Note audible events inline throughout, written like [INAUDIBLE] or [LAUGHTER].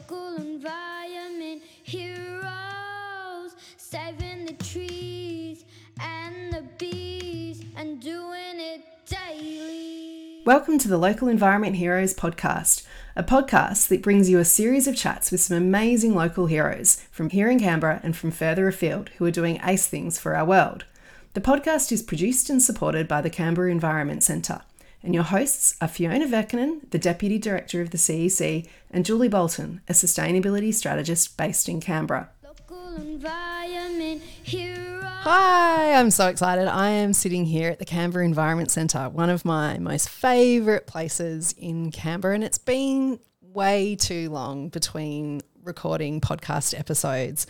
Local environment heroes, saving the trees and the bees and doing it daily. Welcome to the Local Environment Heroes podcast, a podcast that brings you a series of chats with some amazing local heroes from here in Canberra and from further afield who are doing ace things for our world. The podcast is produced and supported by the Canberra Environment Centre, and your hosts are Fiona Veikkanen, the Deputy Director of the CEC, and Julie Boulton, a sustainability strategist based in Canberra. Hi, I'm so excited. I am sitting here at the Canberra Environment Centre, one of my most favourite places in Canberra, and it's been way too long between recording podcast episodes.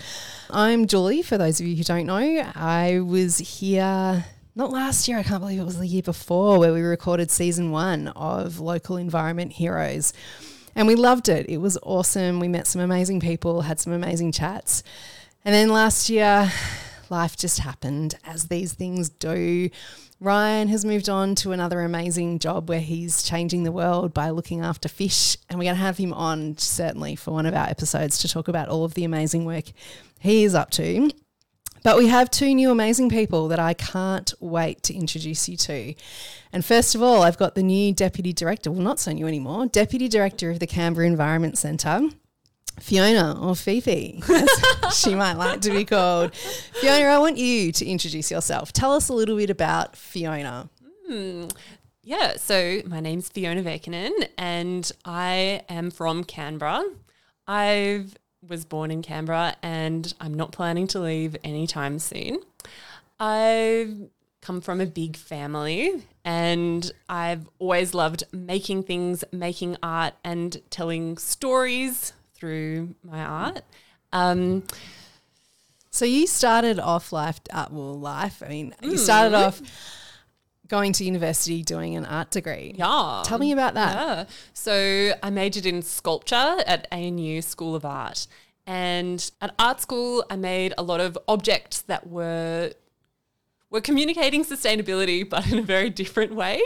I'm Julie, for those of you who don't know. I was here not last year, I can't believe it was the year before, where we recorded season one of Local Environment Heroes. And we loved it. It was awesome. We met some amazing people, had some amazing chats. And then last year, life just happened as these things do. Ryan has moved on to another amazing job where he's changing the world by looking after fish. And we're going to have him on certainly for one of our episodes to talk about all of the amazing work he is up to. But we have two new amazing people that I can't wait to introduce you to. And first of all, I've got the new Deputy Director, well, not so new anymore, Deputy Director of the Canberra Environment Centre. Fiona or Fifi, as [LAUGHS] she might like to be called. Fiona, I want you to introduce yourself. Tell us a little bit about Fiona. Hmm. Yeah, so my name's Fiona Veikkanen and I am from Canberra. I was born in Canberra and I'm not planning to leave anytime soon. I've come from a big family and I've always loved making things, making art, and telling stories through my art. Um, So you started off life, uh, well, life. I mean, you started off going to university doing an art degree. yeah. Tell me about that. Yeah. So I majored in sculpture at ANU School of Art. And at art school, I made a lot of objects that were were communicating sustainability, [LAUGHS] but in a very different way.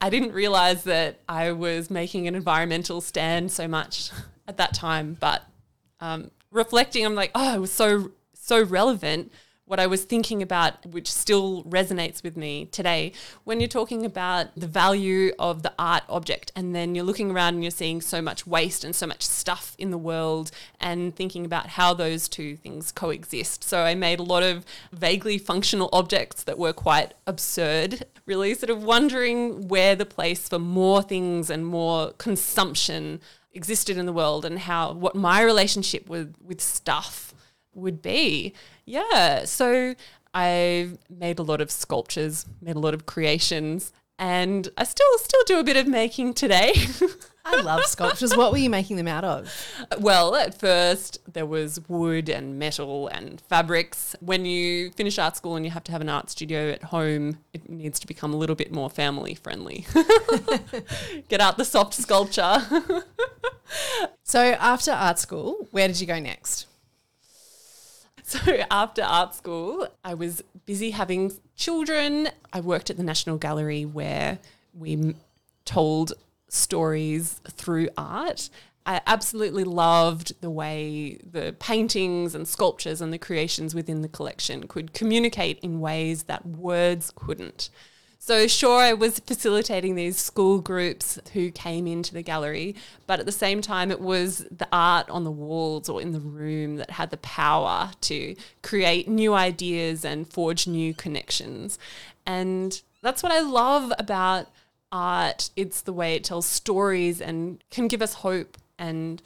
I didn't realize that I was making an environmental stand so much [LAUGHS] at that time, but um, reflecting, I'm like, oh, it was so so relevant. What I was thinking about, which still resonates with me today, when you're talking about the value of the art object, and then you're looking around and you're seeing so much waste and so much stuff in the world, and thinking about how those two things coexist. So I made a lot of vaguely functional objects that were quite absurd, really, sort of wondering where the place for more things and more consumption existed in the world and how what my relationship with with stuff would be. Yeah. So I made a lot of sculptures, made a lot of creations, and I still still do a bit of making today. [LAUGHS] I love sculptures. What were you making them out of? well, at first there was wood and metal and fabrics. When you finish art school and you have to have an art studio at home, it needs to become a little bit more family friendly. [LAUGHS] Get out the soft sculpture. [LAUGHS] So after art school, where did you go next? So [LAUGHS] after art school, I was busy having children. I worked at the National Gallery where we told stories through art. I absolutely loved the way the paintings and sculptures and the creations within the collection could communicate in ways that words couldn't. So, sure, I was facilitating these school groups who came into the gallery, but at the same time, it was the art on the walls or in the room that had the power to create new ideas and forge new connections. And that's what I love about art. It's the way it tells stories and can give us hope and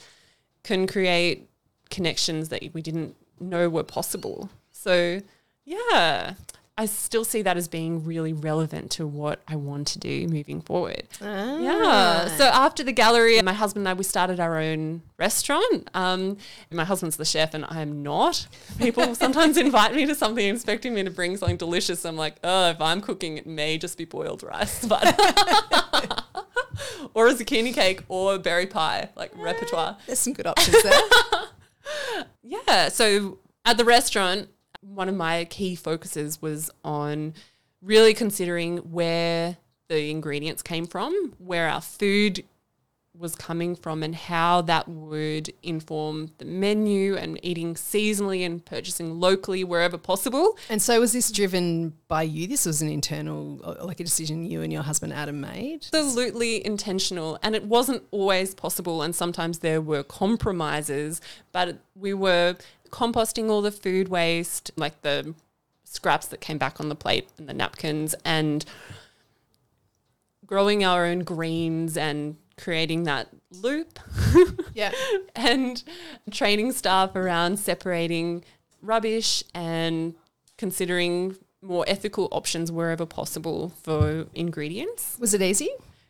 can create connections that we didn't know were possible. So, yeah, I still see that as being really relevant to what I want to do moving forward. Yeah. So after the gallery, my husband and I we started our own restaurant. Um, my husband's the chef and I am not. People [LAUGHS] sometimes invite me to something expecting me to bring something delicious. I'm like, oh, if I'm cooking, it may just be boiled rice, [LAUGHS] but or a zucchini cake or berry pie, like repertoire. There's some good options there. [LAUGHS] Yeah. So at the restaurant, one of my key focuses was on really considering where the ingredients came from, where our food was coming from and how that would inform the menu and eating seasonally and purchasing locally wherever possible. And so was this driven by you? This was an internal, uh, like a decision you and your husband Adam made? Absolutely intentional. And it wasn't always possible. And sometimes there were compromises, but we were composting all the food waste, like the scraps that came back on the plate and the napkins, and growing our own greens and creating that loop [LAUGHS] Yeah. and training staff around separating rubbish and considering more ethical options wherever possible for ingredients. Was it easy?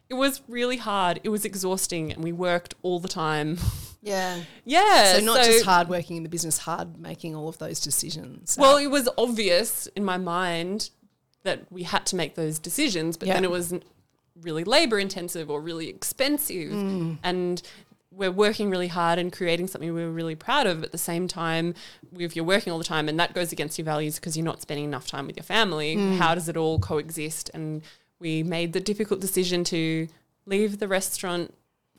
It was really hard. It was exhausting and we worked all the time. [LAUGHS] Yeah. yeah. So not just hard working in the business, hard making all of those decisions. Well, it was obvious in my mind that we had to make those decisions, but Yeah. then it was really labor intensive or really expensive. Mm. And we're working really hard and creating something we were really proud of. At the same time, if you're working all the time and that goes against your values because you're not spending enough time with your family, mm. how does it all coexist? And we made the difficult decision to leave the restaurant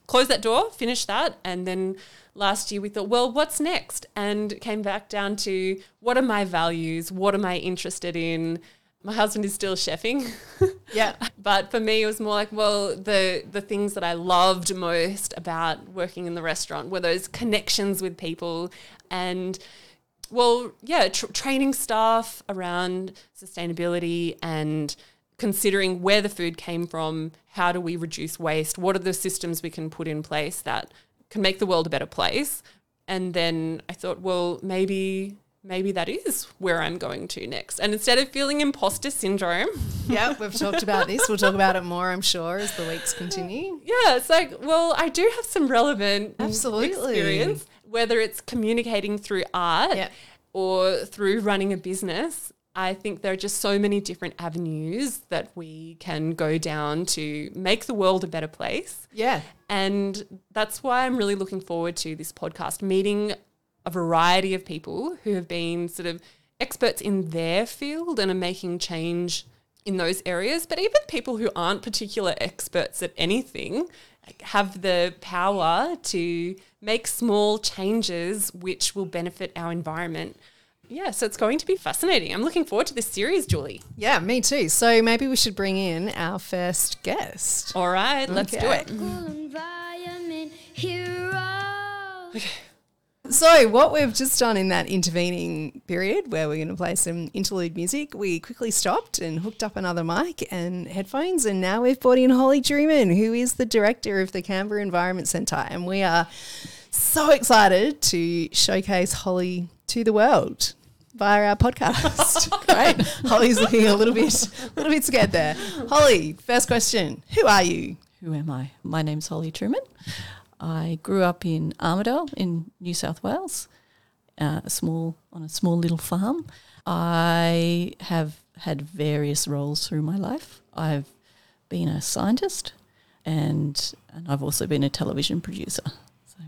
close that door, finish that, and then last year we thought, well, what's next? And came back down to what are my values? What am I interested in? My husband is still chefing, [LAUGHS] yeah. but for me it was more like, well, the the things that I loved most about working in the restaurant were those connections with people and well, yeah, tr- training staff around sustainability and considering where the food came from, how do we reduce waste, what are the systems we can put in place that can make the world a better place. And then I thought, well, maybe maybe that is where I'm going to next. And instead of feeling imposter syndrome, [LAUGHS] yeah, we've talked about this. We'll talk about it more, I'm sure, as the weeks continue. yeah, it's like, well, I do have some relevant Absolutely. experience, whether it's communicating through art Yeah. or through running a business. I think there are just so many different avenues that we can go down to make the world a better place. Yeah. And that's why I'm really looking forward to this podcast, meeting a variety of people who have been sort of experts in their field and are making change in those areas. But even people who aren't particular experts at anything have the power to make small changes which will benefit our environment. Yeah, so it's going to be fascinating. I'm looking forward to this series, Julie. Yeah, me too. So maybe we should bring in our first guest. All right, let's do it. Cool environment hero. So, what we've just done in that intervening period where we're going to play some interlude music, we quickly stopped and hooked up another mic and headphones. And now we've brought in Holly Trueman, who is the director of the Canberra Environment Centre. And we are so excited to showcase Holly to the world via our podcast. [LAUGHS] Great. Holly's looking a little bit, a little bit scared there. Holly, first question Who are you? Who am I? My name's Holly Trueman. I grew up in Armidale in New South Wales, uh, a small on a small little farm. I have had various roles through my life. I've been a scientist, and and I've also been a television producer. So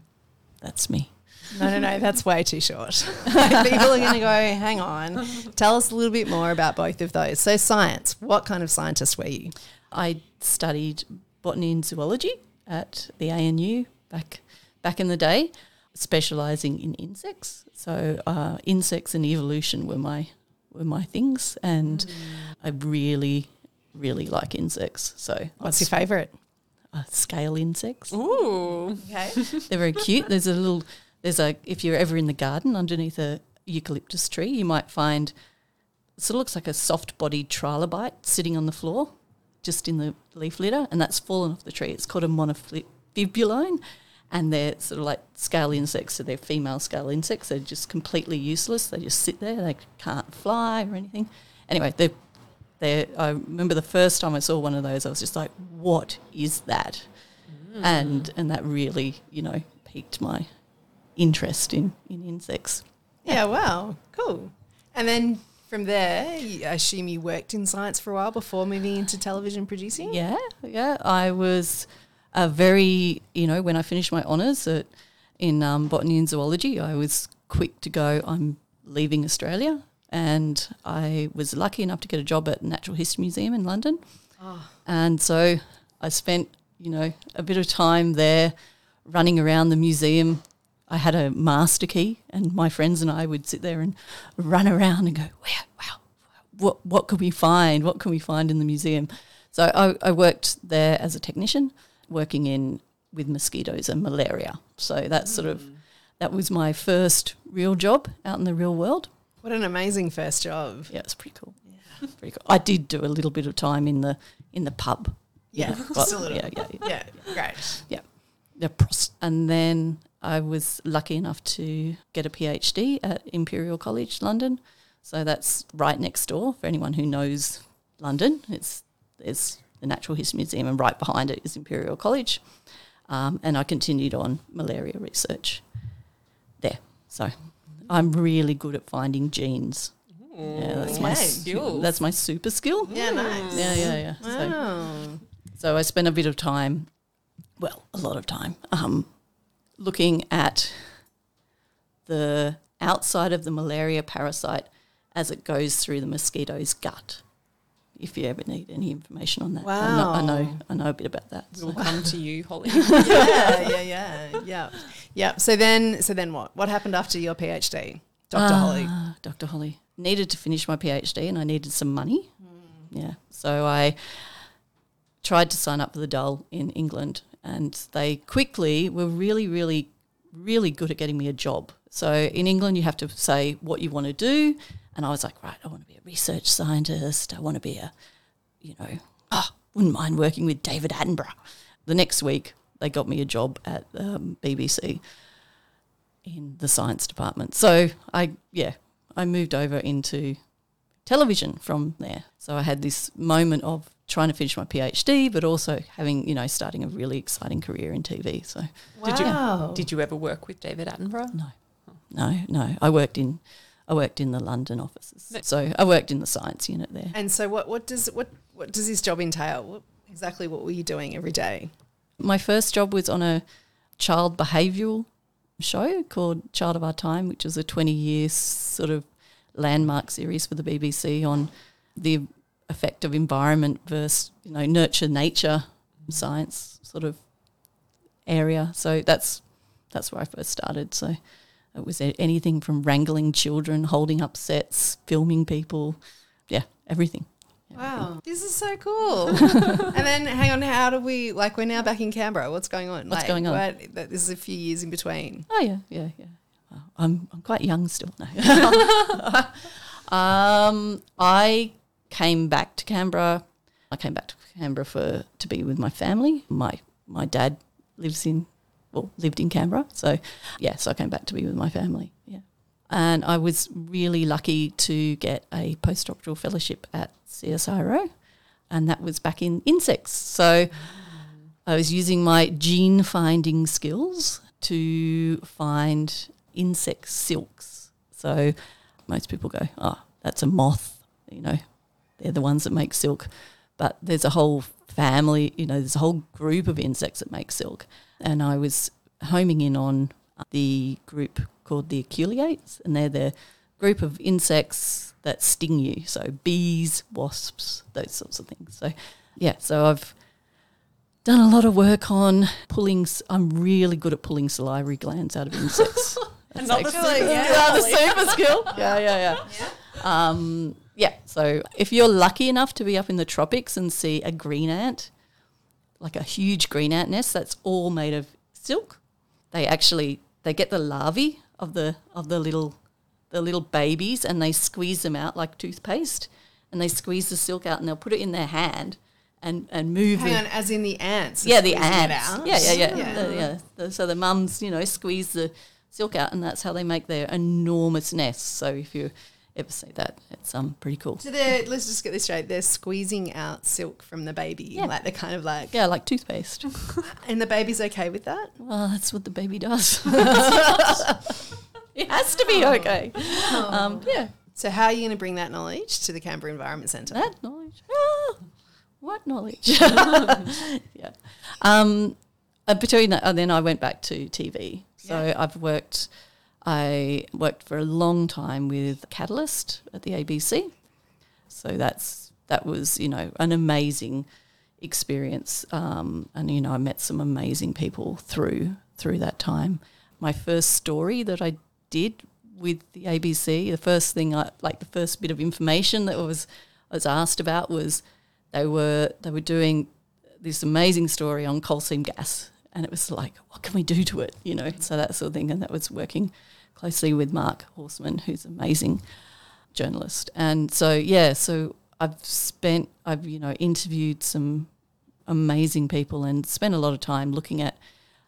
that's me. No, no, no, that's way too short. [LAUGHS] People are going to go, hang on. [LAUGHS] Tell us a little bit more about both of those. So, science, what kind of scientist were you? I studied botany and zoology at the ANU back back in the day, specialising in insects. So uh, insects and evolution were my were my things, and I really really like insects. So What's your favourite? uh, scale insects. Ooh. Okay. They're very cute. There's a little there's a if you're ever in the garden underneath a eucalyptus tree, you might find sort of looks like a soft bodied trilobite sitting on the floor, just in the leaf litter, and that's fallen off the tree. It's called a monophibuline, and they're sort of like scale insects. So they're female scale insects. They're just completely useless. They just sit there. They can't fly or anything. Anyway, they're they I remember the first time I saw one of those, I was just like, "What is that?" Mm. And and that really, you know, piqued my interest in in insects. Yeah, wow. Cool. And then from there, I assume you worked in science for a while before moving into television producing? Yeah, yeah. I was a very, you know, when I finished my honours at in um, botany and zoology, I was quick to go. I'm leaving Australia, and I was lucky enough to get a job at Natural History Museum in London. Oh. And so I spent you know, a bit of time there running around the museum. I had a master key, and my friends and I would sit there and run around and go, wow, wow, what, what could we find? What can we find in the museum? So I, I worked there as a technician, working in with mosquitoes and malaria. So that's sort of mm. that was my first real job out in the real world. What an amazing first job. Yeah, it's pretty cool. Yeah, [LAUGHS] pretty cool. I did do a little bit of time in the in the pub. Yeah, [LAUGHS] but- just a little. Yeah, yeah, yeah. Yeah, great. yeah. The pros- and then I was lucky enough to get a PhD at Imperial College London. So that's right next door for anyone who knows London. It's there's the Natural History Museum, and right behind it is Imperial College. Um, and I continued on malaria research there. So I'm really good at finding genes. Yeah, that's my. Skills. that's my super skill. Yeah, nice. Yeah, yeah, yeah. So, Wow. so I spent a bit of time, well, a lot of time, um, looking at the outside of the malaria parasite as it goes through the mosquito's gut. If you ever need any information on that, I, know, I know, I know a bit about that. so. We'll come to you, Holly. [LAUGHS] yeah, yeah, yeah, yeah, yeah. So then, so then what? What happened after your PhD, Dr. Holly? Ah, Dr. Holly. Needed to finish my PhD and I needed some money. Yeah. So I tried to sign up for the Dole in England and they quickly were really, really, really good at getting me a job. So in England, you have to say what you want to do. And I was like, right, I want to be a research scientist. I want to be a, you know, ah, wouldn't mind working with David Attenborough. The next week, they got me a job at um, BBC in the science department. So I, yeah, I moved over into television from there. So I had this moment of trying to finish my PhD, but also having, you know, starting a really exciting career in TV. So Did you Wow. did you ever work with David Attenborough? no, no, no. I worked in, I worked in the London offices. So I worked in the science unit there. And so, what, what does what what does this job entail? What, exactly, what were you doing every day? My first job was on a child behavioural show called Child of Our Time, which was a 20 year sort of landmark series for the BBC on the effect of environment versus, you know, nurture nature science sort of area. So that's that's where I first started. So it was anything from wrangling children, holding up sets, filming people, yeah, everything. Wow, this is so cool. [LAUGHS] and then, hang on, how do we like? We're now back in Canberra. What's going on? What's Like, going on? What, this is a few years in between. Oh yeah, yeah, yeah. Wow. I'm I'm quite young still. No. [LAUGHS] [LAUGHS] um, I came back to Canberra. I came back to Canberra for to be with my family. My my dad lives in well lived in Canberra, so yeah. So I came back to be with my family. Yeah, and I was really lucky to get a postdoctoral fellowship at CSIRO, and that was back in insects. So. I was using my gene finding skills to find insect silks. So most people go, oh, that's a moth, you know, they're the ones that make silk. But there's a whole family, you know, there's a whole group of insects that make silk. And I was homing in on the group called the aculeates, and they're the group of insects that sting you. So bees, wasps, those sorts of things. So yeah, so I've done a lot of work on pulling. I'm really good at pulling salivary glands out of insects. [LAUGHS] That's Another like- super yeah. Super skill. [LAUGHS] Yeah, yeah, yeah. Um, yeah. So if you're lucky enough to be up in the tropics and see a green ant, like a huge green ant nest that's all made of silk, they actually they get the larvae of the of the little the little babies and they squeeze them out like toothpaste and they squeeze the silk out and they'll put it in their hand and and move Hang the, on, as in the ants. yeah, the it ants. Yeah, yeah, yeah. Yeah. The- yeah. The- so the mums, you know, squeeze the silk out, and that's how they make their enormous nests. So if you ever see that, it's um pretty cool. So they're, let's just get this straight. They're squeezing out silk from the baby. Yeah. Like they're kind of like, Yeah, like toothpaste. [LAUGHS] and the baby's okay with that? well, that's what the baby does. [LAUGHS] it has to be okay. Um, yeah, So how are you going to bring that knowledge to the Canberra Environment Centre? that knowledge. Ah, what knowledge? [LAUGHS] yeah. Um, uh, between that, and then I went back to TV. So Yeah. I've worked. I worked for a long time with Catalyst at the ABC. So that's that was you know an amazing experience. Um, and you know, I met some amazing people through through that time. My first story that I did with the ABC, the first thing I like the first bit of information that was was asked about was they were they were doing this amazing story on coal seam gas, and it was like, what can we do to it? You know, so that sort of thing, and that was working closely with Mark Horstman, who's an amazing journalist, and so yeah, so I've spent I've you know interviewed some amazing people and spent a lot of time looking at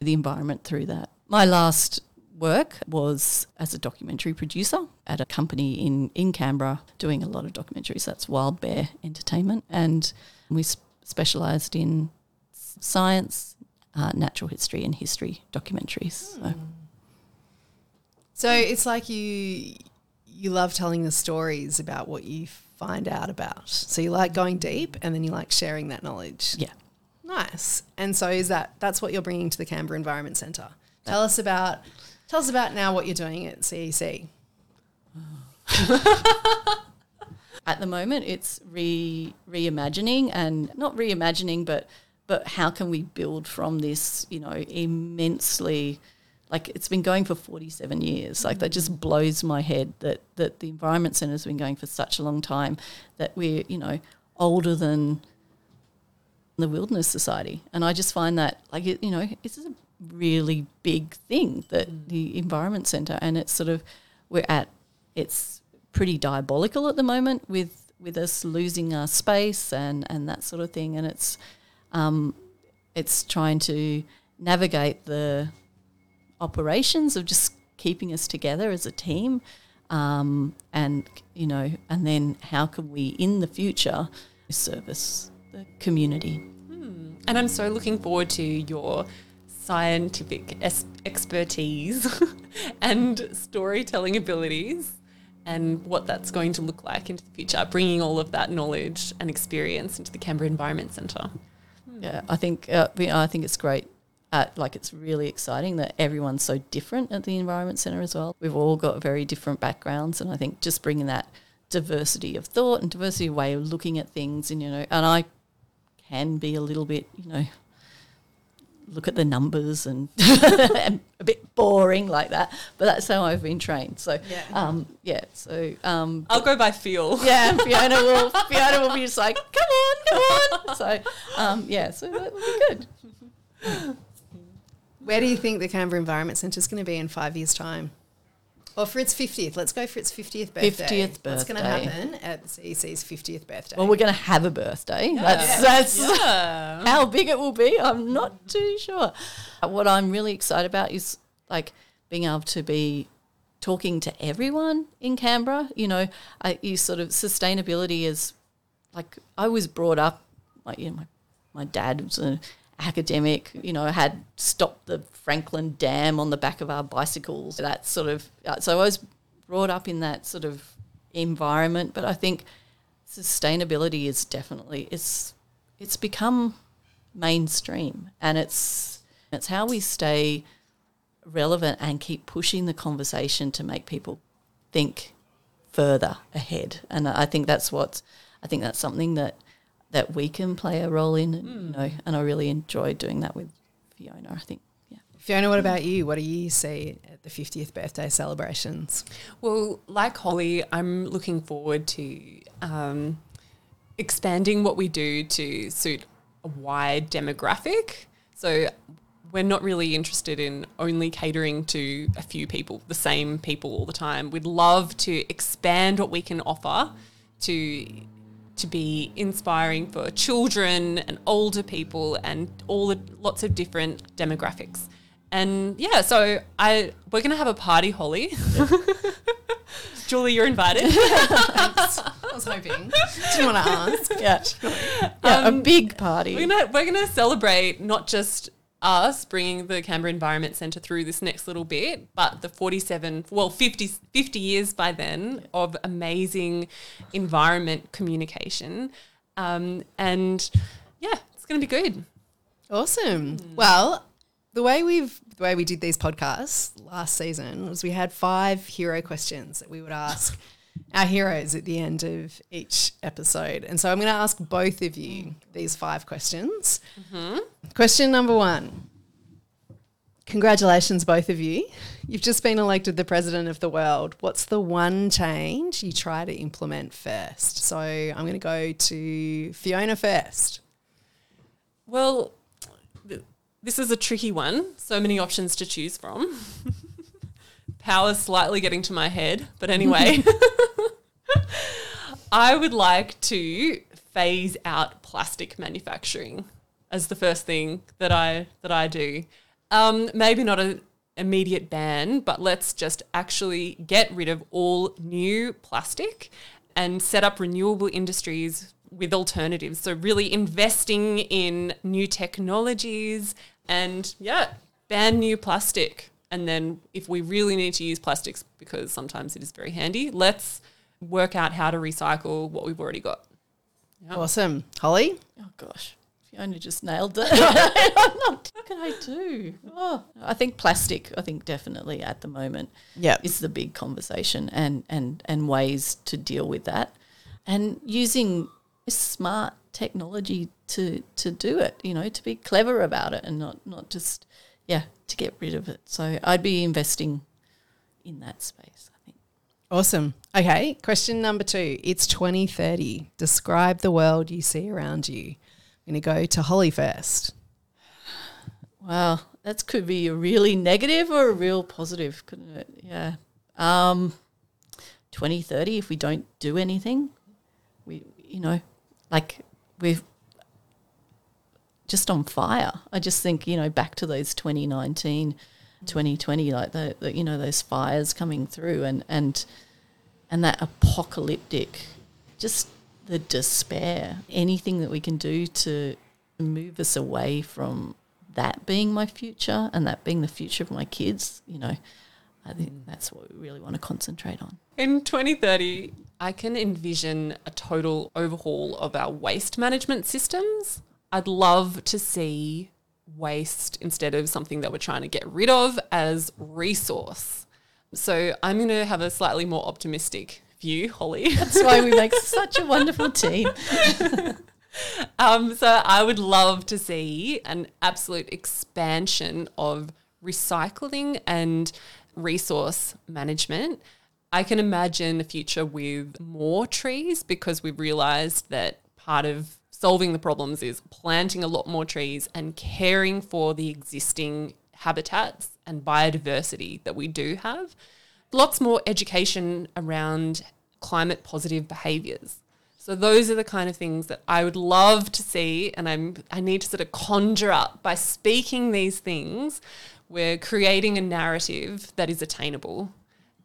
the environment through that. My last work was as a documentary producer at a company in, in Canberra doing a lot of documentaries. That's Wild Bear Entertainment. And we s- specialised in science, uh, natural history, and history documentaries. So, So it's like you you love telling the stories about what you find out about. So you like going deep, and then you like sharing that knowledge. yeah. Nice. And so is that that's what you're bringing to the Canberra Environment Centre? Tell us about tell us about now what you're doing at CEC. [LAUGHS] At the moment, it's re reimagining and not reimagining, but but how can we build from this? You know, immensely, like it's been going for forty seven years. Like that just blows my head that that the Environment Centre has been going for such a long time. That we're you know older than the Wilderness Society, and I just find that like it, you know it's a really big thing that mm. the Environment Centre, and it's sort of we're at it's pretty diabolical at the moment with with us losing our space and and that sort of thing, and it's um, it's trying to navigate the operations of just keeping us together as a team. Um, and you know, and then how can we in the future service the community? And I'm so looking forward to your scientific es- expertise [LAUGHS] and storytelling abilities and what that's going to look like into the future, bringing all of that knowledge and experience into the Canberra Environment Centre. Yeah, I think uh, we- I think it's great. Uh, like it's really exciting that everyone's so different at the Environment Centre as well. We've all got very different backgrounds, and I think just bringing that diversity of thought and diversity of way of looking at things, and you know, and I can be a little bit, you know, look at the numbers and, [LAUGHS] and a bit boring like that. But that's how I've been trained. So Yeah. um, yeah. So um, I'll go by feel. [LAUGHS] yeah, and [LAUGHS] Fiona will Fiona will be just like, come on, come on. So um, yeah, so that would be good. Where do you think the Canberra Environment Centre is going to be in five years' time? Or for its 50th. Let's go for its 50th birthday. 50th birthday. What's going to happen at the CEC's 50th birthday? Well, we're going to have a birthday. That's that's Yeah. how big it will be. I'm not too sure. What I'm really excited about is like being able to be talking to everyone in Canberra. You know, I, you sort of sustainability is like I was brought up like you know my my dad was an academic. You know, had stopped the Franklin Dam on the back of our bicycles. That sort of uh, so I was brought up in that sort of environment. But I think sustainability is definitely it's it's become mainstream and it's it's how we stay relevant and keep pushing the conversation to make people think further ahead and I think that's what I think that's something that that we can play a role in and, you know and I really enjoy doing that with Fiona I think yeah Fiona, what about you? What do you see at the 50th birthday celebrations? Well, like Holly, I'm looking forward to um, expanding what we do to suit a wide demographic. So we're not really interested in only catering to a few people, the same people all the time. We'd love to expand what we can offer to to be inspiring for children and older people and all the lots of different demographics. And yeah, so I we're gonna have a party, Holly. [LAUGHS] Julie, you're invited. [LAUGHS] [LAUGHS] I was hoping. Do you want to ask? yeah, yeah a um, big party We're gonna we're gonna celebrate not just us bringing the Canberra Environment Centre through this next little bit, but the 47, well, 50, 50 years by then of amazing environment communication. Um, and yeah, it's going to be good. Awesome. Well, the way we've the way we did these podcasts last season was we had five hero questions that we would ask [LAUGHS] our heroes at the end of each episode. And so I'm going to ask both of you these five questions. Mm-hmm. Question number one. Congratulations, both of you. You've just been elected the president of the world. What's the one change you try to implement first? So I'm going to go to Fiona first. Well, th- this is a tricky one. So many options to choose from. [LAUGHS] Power's slightly getting to my head, but anyway. [LAUGHS] [LAUGHS] I would like to phase out plastic manufacturing as the first thing that I that I do. Um, maybe not an immediate ban, but let's just actually get rid of all new plastic and set up renewable industries with alternatives. So really investing in new technologies and yeah, ban new plastic. And then if we really need to use plastics because sometimes it is very handy, let's work out how to recycle what we've already got. Awesome. Holly? Oh gosh, Fiona just nailed it. I'm [LAUGHS] not, what can I do? Oh, I think plastic. I think definitely at the moment Yeah. is the big conversation, and and and ways to deal with that, and using smart technology to to do it. You know, to be clever about it, and not not just yeah to get rid of it. So I'd be investing in that space. Awesome. Okay, question number two. It's 2030. Describe the world you see around you. I'm going to go to Holly first. Wow, that could be a really negative or a real positive, couldn't it? Yeah. Um, 2030, if we don't do anything, we, you know, like we're just on fire. I just think, you know, back to those 2019, 2020, like the, the you know, those fires coming through and, and, and that apocalyptic, just the despair, anything that we can do to move us away from that being my future and that being the future of my kids, you know, I think mm. that's what we really want to concentrate on. In 2030, I can envision a total overhaul of our waste management systems. I'd love to see waste instead of something that we're trying to get rid of as resource. So I'm going to have a slightly more optimistic view, Holly. That's why we make such a wonderful team. [LAUGHS] Um, so I would love to see an absolute expansion of recycling and resource management. I can imagine a future with more trees because we've realized that part of solving the problems is planting a lot more trees and caring for the existing habitats and biodiversity that we do have. Lots more education around climate positive behaviors. So those are the kind of things that I would love to see, and I'm I need to sort of conjure up by speaking these things. We're creating a narrative that is attainable.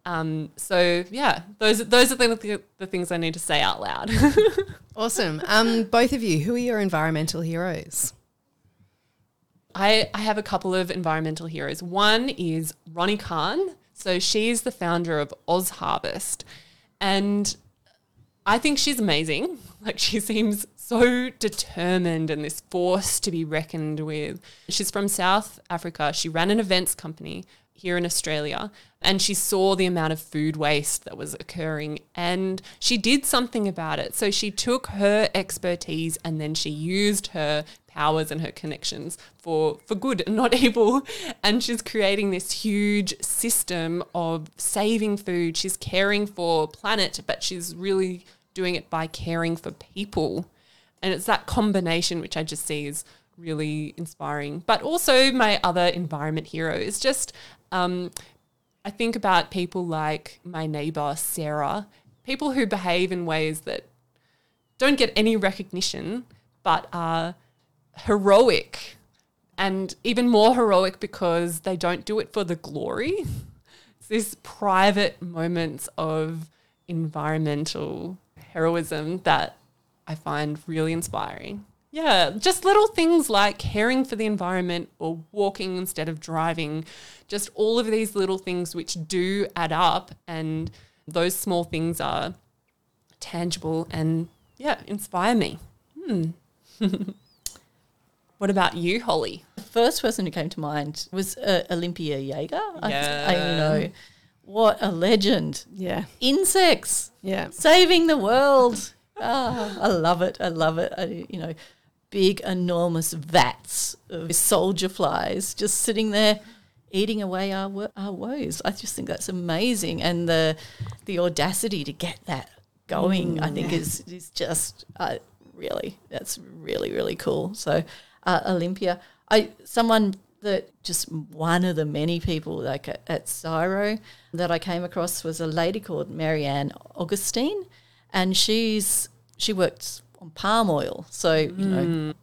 Um, so yeah, those those are the, the things I need to say out loud. [LAUGHS] Awesome. Um, both of you, who are your environmental heroes? I, I have a couple of environmental heroes. One is Ronni Kahn. So she's the founder of Oz Harvest. And I think she's amazing. [LAUGHS] Like she seems so determined and this force to be reckoned with. She's from South Africa. She ran an events company here in Australia and she saw the amount of food waste that was occurring and she did something about it. So she took her expertise and then she used her powers and her connections for for good and not [LAUGHS] evil and she's creating this huge system of saving food. She's caring for planet but she's really doing it by caring for people. And it's that combination which I just see is really inspiring. But also, my other environment hero is just um, I think about people like my neighbor, Sarah, people who behave in ways that don't get any recognition, but are heroic and even more heroic because they don't do it for the glory. It's these private moments of environmental heroism that I find really inspiring. Yeah, just little things like caring for the environment or walking instead of driving, just all of these little things which do add up. And those small things are tangible and, yeah, inspire me. Hmm. [LAUGHS] what about you, Holly? The first person who came to mind was uh, Olympia Yarger. I, I know What a legend. Yeah. Insects Yeah. saving the world. [LAUGHS] Ah, I love it. I love it. I, you know, big, enormous vats of soldier flies just sitting there eating away our, wo- our woes. I just think that's amazing. And the, the audacity to get that going, I think, is, is just uh, really, that's really, really cool. So, uh, Olympia, I someone that just one of the many people like at, at CSIRO that I came across was a lady called Marianne Augustine, and she's she works on palm oil, so you know mm.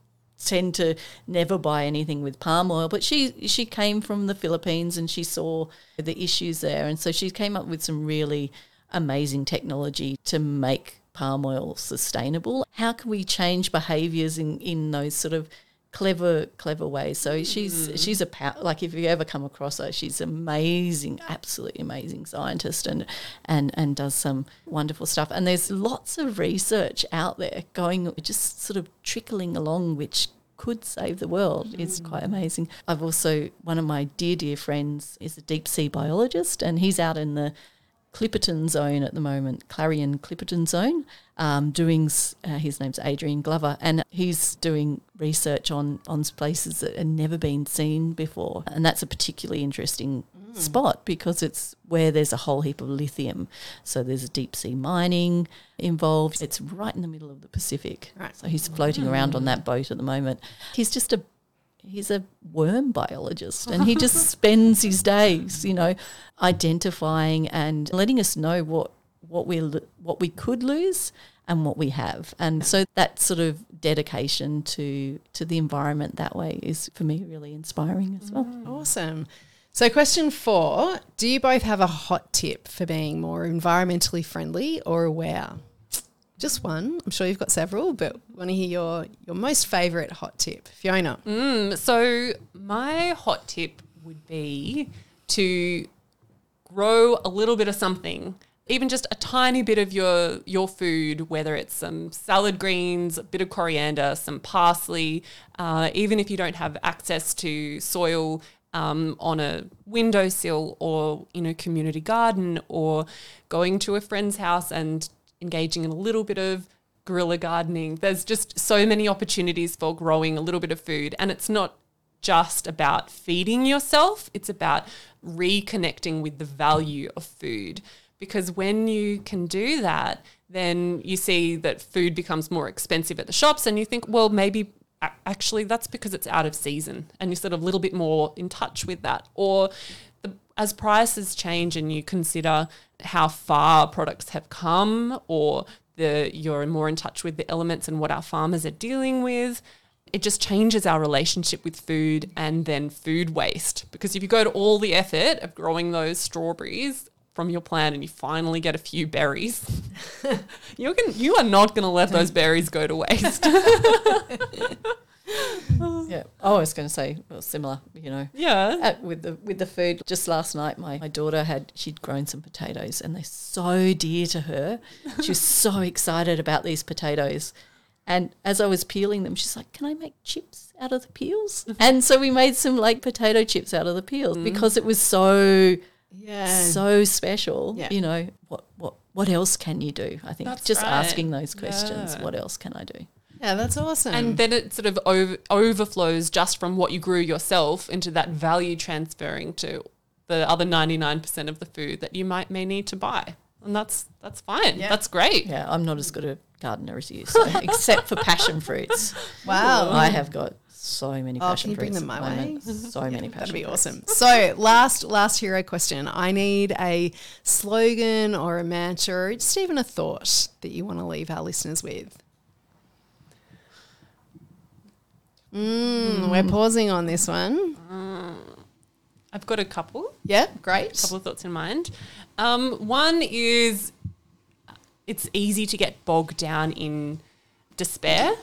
tend to never buy anything with palm oil. But she she came from the Philippines and she saw the issues there, and so she came up with some really amazing technology to make palm oil sustainable. How can we change behaviours in in those sort of clever clever ways. So mm. she's she's a pow- like if you ever come across her she's amazing absolutely amazing scientist and and and does some wonderful stuff. And there's lots of research out there going just sort of trickling along which could save the world. Is mm. quite amazing. I've also one of my dear dear friends is a deep sea biologist and he's out in the Clipperton Zone at the moment, Clarion Clipperton Zone, um, doing, uh, his name's Adrian Glover, and he's doing research on, on places that had never been seen before. And that's a particularly interesting spot because it's where there's a whole heap of lithium. So there's a deep sea mining involved. It's right in the middle of the Pacific. Right. So he's floating around on that boat at the moment. He's just a he's a worm biologist and he just [LAUGHS] spends his days you know identifying and letting us know what what we what we could lose and what we have and so that sort of dedication to to the environment that way is for me really inspiring as well mm, Awesome. So, question four Do you both have a hot tip for being more environmentally friendly or aware? Just one. I'm sure you've got several, but want to hear your, your most favourite hot tip. Fiona. Mm, so my hot tip would be to grow a little bit of something, even just a tiny bit of your your food, whether it's some salad greens, a bit of coriander, some parsley, uh, even if you don't have access to soil. Um, on a windowsill or in a community garden or going to a friend's house and engaging in a little bit of guerrilla gardening. There's just so many opportunities for growing a little bit of food. And it's not just about feeding yourself, it's about reconnecting with the value of food. Because when you can do that, then you see that food becomes more expensive at the shops, and you think, well, maybe actually that's because it's out of season, and you're sort of a little bit more in touch with that. Or as prices change and you consider how far products have come, or the you're more in touch with the elements and what our farmers are dealing with, it just changes our relationship with food and then food waste. Because if you go to all the effort of growing those strawberries from your plant and you finally get a few berries, [LAUGHS] you're gonna, you are not going to let those berries go to waste. [LAUGHS] [LAUGHS] yeah oh i was going to say well similar you know yeah. uh, with the with the food. Just last night, my, my daughter had she'd grown some potatoes, and they're so dear to her. She was so [LAUGHS] excited about these potatoes, and as I was peeling them, she's like, "Can I make chips out of the peels?" [LAUGHS] and so we made some like potato chips out of the peels because it was so Yeah. so special. Yeah. You know what what what else can you do? I think That's just right. asking those questions. Yeah. What else can I do? Yeah, that's awesome. And then it sort of over, overflows just from what you grew yourself into that value transferring to the other 99% of the food that you might may need to buy. And that's that's fine. Yeah. That's great. Yeah, I'm not as good a gardener as you, so, [LAUGHS] except for passion fruits. wow. I have got so many Oh, passion can you bring fruits them my way? moment. So many passion fruits. That'd be fruits. awesome. So, last last hero question. I need a slogan or a mantra or just even a thought that you want to leave our listeners with. Mm, We're pausing on this one. I've got a couple. Yeah, great. couple of thoughts in mind. Um, one is it's easy to get bogged down in despair.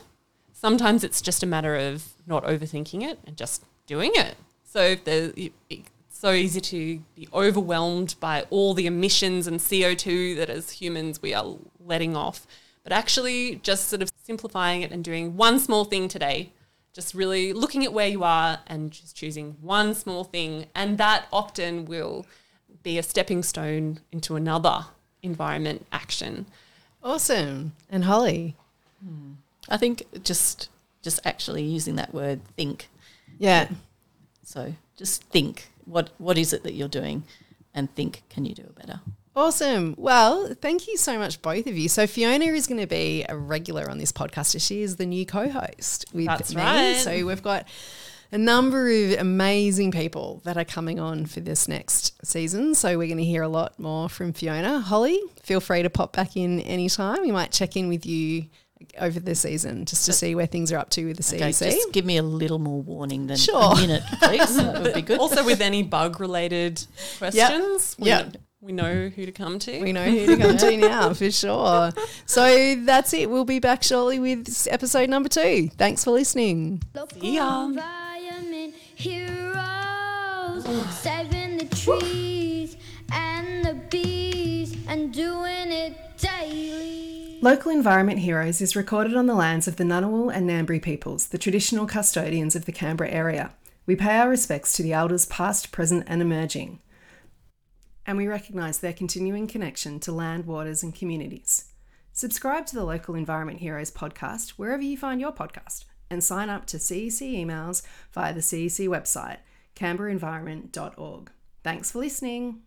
Sometimes it's just a matter of not overthinking it and just doing it. So if there's, it's so easy to be overwhelmed by all the emissions and CO2 that as humans we are letting off. But actually just sort of simplifying it and doing one small thing today just really looking at where you are and just choosing one small thing and that often will be a stepping stone into another environment action. Awesome. And Holly. I think just just actually using that word think. Yeah. So just think what what is it that you're doing, and think can you do it better. Awesome. Well, thank you so much, both of you. So Fiona is going to be a regular on this podcast. as She is the new co-host with That's me. right. So we've got a number of amazing people that are coming on for this next season. So we're going to hear a lot more from Fiona. Holly, feel free to pop back in anytime. We might check in with you over the season just to see where things are up to with the Okay, CEC. just give me a little more warning than Sure. a minute, please. that would be good. [LAUGHS] Also, with any bug related questions, we, Yep. We know who to come to. We know who to come to [LAUGHS] now for sure. So that's it. We'll be back shortly with episode number two. Thanks for listening. Local See ya. environment heroes, saving the trees and the bees and doing it daily. Local Environment Heroes is recorded on the lands of the Ngunnawal and Ngambri peoples, the traditional custodians of the Canberra area. We pay our respects to the elders past, present, and emerging. And we recognise their continuing connection to land, waters, and communities. Subscribe to the Local Environment Heroes podcast wherever you find your podcast and sign up to CEC emails via the CEC website, canberraenvironment.org. Thanks for listening.